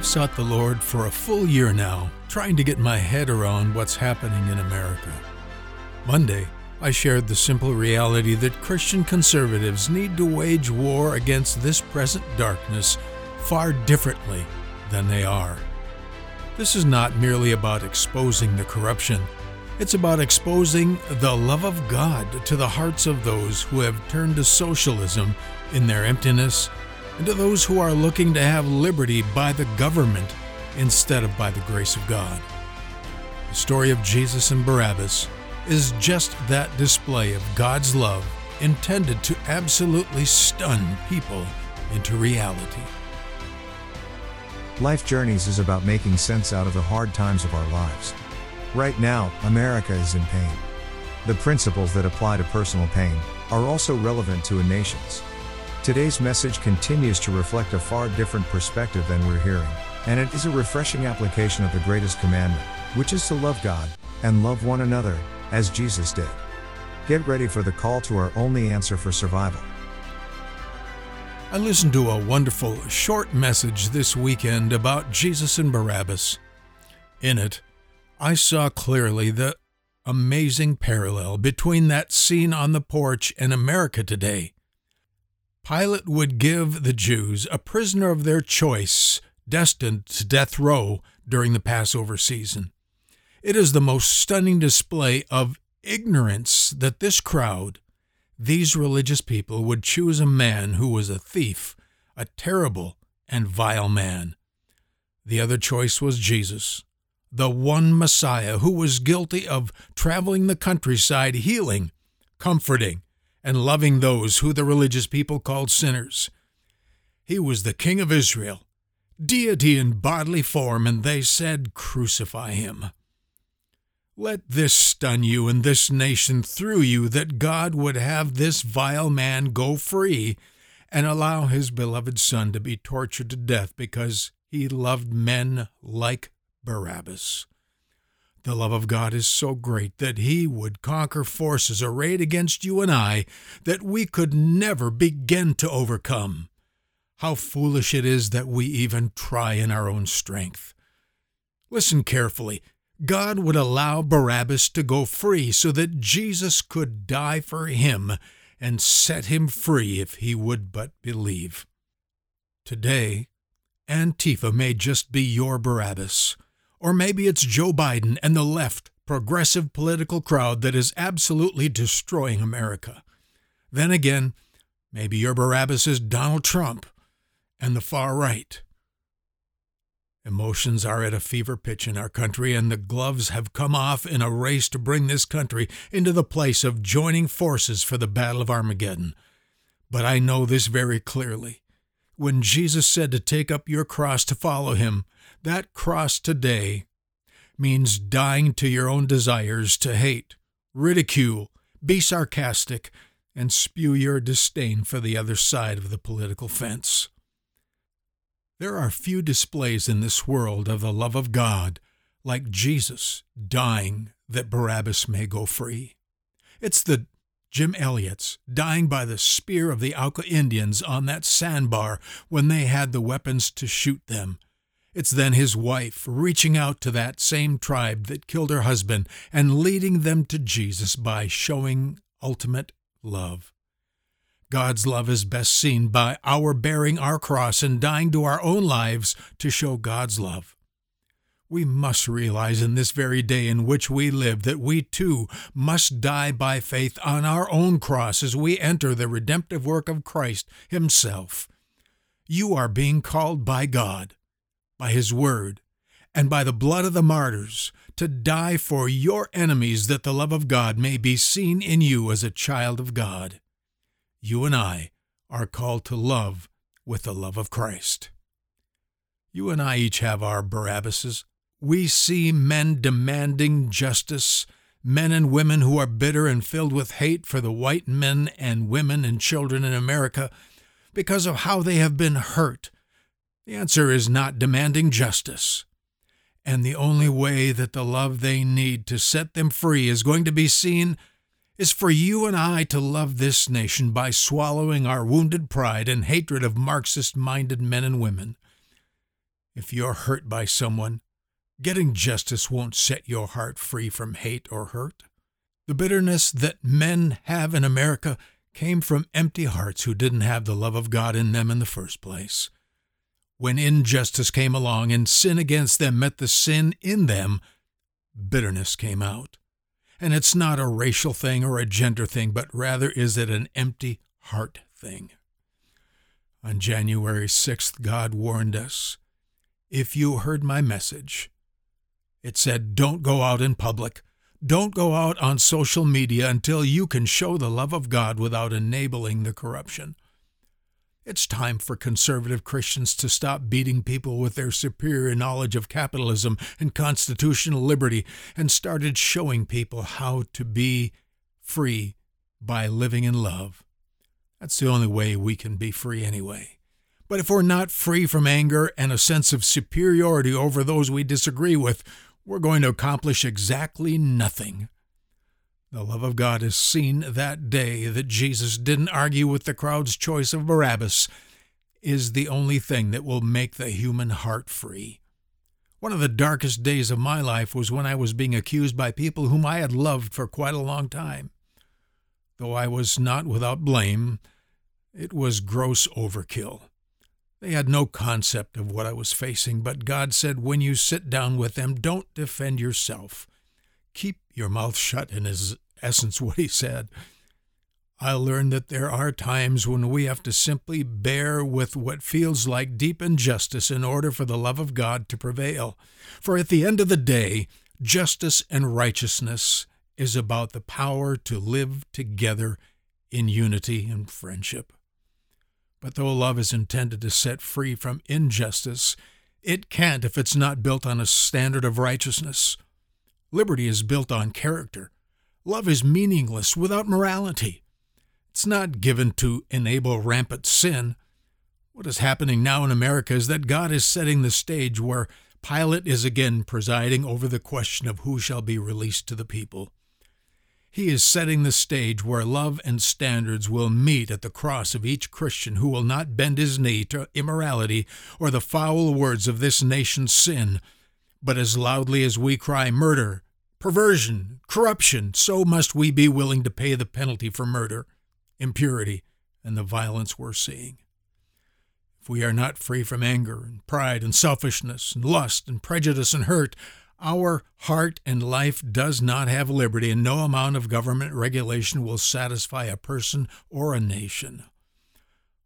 I've sought the Lord for a full year now, trying to get my head around what's happening in America. Monday, I shared the simple reality that Christian conservatives need to wage war against this present darkness far differently than they are. This is not merely about exposing the corruption, it's about exposing the love of God to the hearts of those who have turned to socialism in their emptiness and to those who are looking to have liberty by the government instead of by the grace of God. The story of Jesus and Barabbas is just that display of God's love intended to absolutely stun people into reality. Life Journeys is about making sense out of the hard times of our lives. Right now, America is in pain. The principles that apply to personal pain are also relevant to a nation's. Today's message continues to reflect a far different perspective than we're hearing, and it is a refreshing application of the greatest commandment, which is to love God and love one another, as Jesus did. Get ready for the call to our only answer for survival. I listened to a wonderful short message this weekend about Jesus and Barabbas. In it, I saw clearly the amazing parallel between that scene on the porch and America today. Pilate would give the Jews a prisoner of their choice destined to death row during the Passover season. It is the most stunning display of ignorance that this crowd, these religious people, would choose a man who was a thief, a terrible and vile man. The other choice was Jesus, the one Messiah who was guilty of traveling the countryside healing, comforting, and loving those who the religious people called sinners. He was the King of Israel, deity in bodily form, and they said, Crucify him. Let this stun you and this nation through you that God would have this vile man go free and allow his beloved Son to be tortured to death because he loved men like Barabbas. The love of God is so great that He would conquer forces arrayed against you and I that we could never begin to overcome. How foolish it is that we even try in our own strength. Listen carefully. God would allow Barabbas to go free so that Jesus could die for him and set him free if he would but believe. Today, Antifa may just be your Barabbas. Or maybe it's Joe Biden and the left, progressive political crowd that is absolutely destroying America. Then again, maybe your Barabbas is Donald Trump and the far right. Emotions are at a fever pitch in our country, and the gloves have come off in a race to bring this country into the place of joining forces for the Battle of Armageddon. But I know this very clearly. When Jesus said to take up your cross to follow him, that cross today means dying to your own desires to hate, ridicule, be sarcastic, and spew your disdain for the other side of the political fence. There are few displays in this world of the love of God like Jesus dying that Barabbas may go free. It's the Jim Elliot's dying by the spear of the Auca Indians on that sandbar when they had the weapons to shoot them it's then his wife reaching out to that same tribe that killed her husband and leading them to Jesus by showing ultimate love. God's love is best seen by our bearing our cross and dying to our own lives to show God's love. We must realize in this very day in which we live that we too must die by faith on our own cross as we enter the redemptive work of Christ Himself. You are being called by God by his word, and by the blood of the martyrs, to die for your enemies, that the love of God may be seen in you as a child of God. You and I are called to love with the love of Christ. You and I each have our Barabbases. We see men demanding justice, men and women who are bitter and filled with hate for the white men and women and children in America because of how they have been hurt the answer is not demanding justice. And the only way that the love they need to set them free is going to be seen is for you and I to love this nation by swallowing our wounded pride and hatred of Marxist minded men and women. If you're hurt by someone, getting justice won't set your heart free from hate or hurt. The bitterness that men have in America came from empty hearts who didn't have the love of God in them in the first place. When injustice came along and sin against them met the sin in them, bitterness came out. And it's not a racial thing or a gender thing, but rather is it an empty heart thing. On January 6th, God warned us If you heard my message, it said, don't go out in public. Don't go out on social media until you can show the love of God without enabling the corruption. It's time for conservative Christians to stop beating people with their superior knowledge of capitalism and constitutional liberty and started showing people how to be free by living in love. That's the only way we can be free anyway. But if we're not free from anger and a sense of superiority over those we disagree with, we're going to accomplish exactly nothing. The love of God is seen that day that Jesus didn't argue with the crowd's choice of Barabbas is the only thing that will make the human heart free. One of the darkest days of my life was when I was being accused by people whom I had loved for quite a long time. Though I was not without blame, it was gross overkill. They had no concept of what I was facing, but God said, When you sit down with them, don't defend yourself keep your mouth shut, in his essence, what he said. I learned that there are times when we have to simply bear with what feels like deep injustice in order for the love of God to prevail. For at the end of the day, justice and righteousness is about the power to live together in unity and friendship. But though love is intended to set free from injustice, it can't if it's not built on a standard of righteousness. Liberty is built on character. Love is meaningless without morality. It's not given to enable rampant sin. What is happening now in America is that God is setting the stage where Pilate is again presiding over the question of who shall be released to the people. He is setting the stage where love and standards will meet at the cross of each Christian who will not bend his knee to immorality or the foul words of this nation's sin but as loudly as we cry murder, perversion, corruption, so must we be willing to pay the penalty for murder, impurity, and the violence we're seeing. If we are not free from anger and pride and selfishness and lust and prejudice and hurt, our heart and life does not have liberty, and no amount of government regulation will satisfy a person or a nation.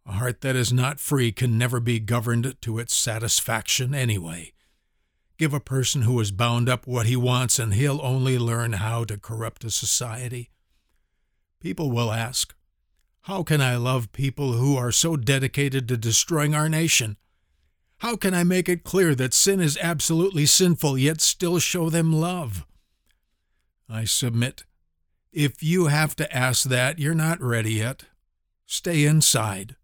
A heart that is not free can never be governed to its satisfaction anyway. Give a person who is bound up what he wants, and he'll only learn how to corrupt a society. People will ask, How can I love people who are so dedicated to destroying our nation? How can I make it clear that sin is absolutely sinful, yet still show them love? I submit, if you have to ask that, you're not ready yet. Stay inside.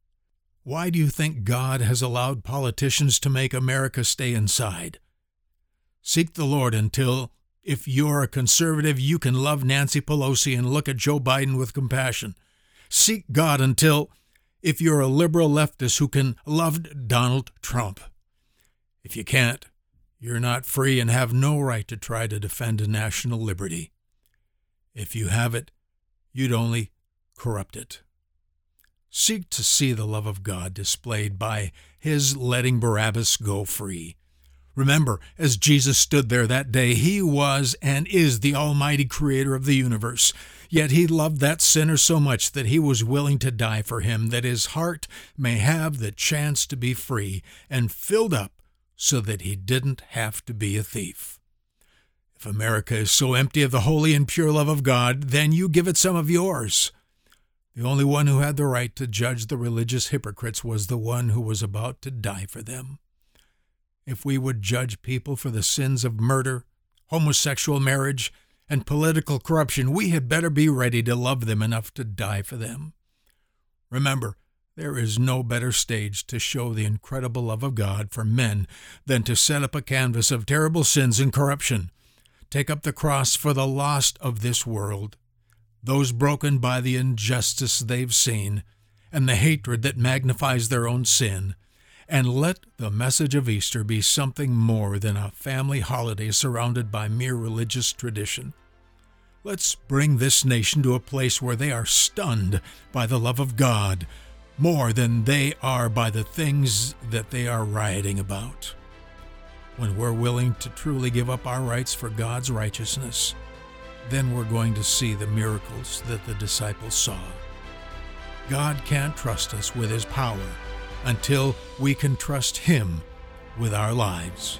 Why do you think God has allowed politicians to make America stay inside? Seek the Lord until, if you're a conservative, you can love Nancy Pelosi and look at Joe Biden with compassion. Seek God until, if you're a liberal leftist who can love Donald Trump. If you can't, you're not free and have no right to try to defend national liberty. If you have it, you'd only corrupt it. Seek to see the love of God displayed by His letting Barabbas go free Remember, as Jesus stood there that day, he was and is the Almighty Creator of the universe. Yet he loved that sinner so much that he was willing to die for him, that his heart may have the chance to be free and filled up so that he didn't have to be a thief. If America is so empty of the holy and pure love of God, then you give it some of yours. The only one who had the right to judge the religious hypocrites was the one who was about to die for them if we would judge people for the sins of murder, homosexual marriage, and political corruption, we had better be ready to love them enough to die for them. Remember, there is no better stage to show the incredible love of God for men than to set up a canvas of terrible sins and corruption. Take up the cross for the lost of this world, those broken by the injustice they've seen, and the hatred that magnifies their own sin And let the message of Easter be something more than a family holiday surrounded by mere religious tradition. Let's bring this nation to a place where they are stunned by the love of God more than they are by the things that they are rioting about. When we're willing to truly give up our rights for God's righteousness, then we're going to see the miracles that the disciples saw. God can't trust us with His power until we can trust Him with our lives.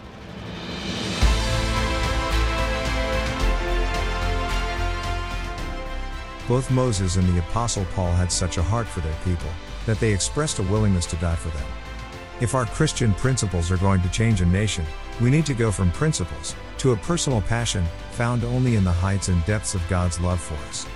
Both Moses and the Apostle Paul had such a heart for their people that they expressed a willingness to die for them. If our Christian principles are going to change a nation, we need to go from principles to a personal passion found only in the heights and depths of God's love for us.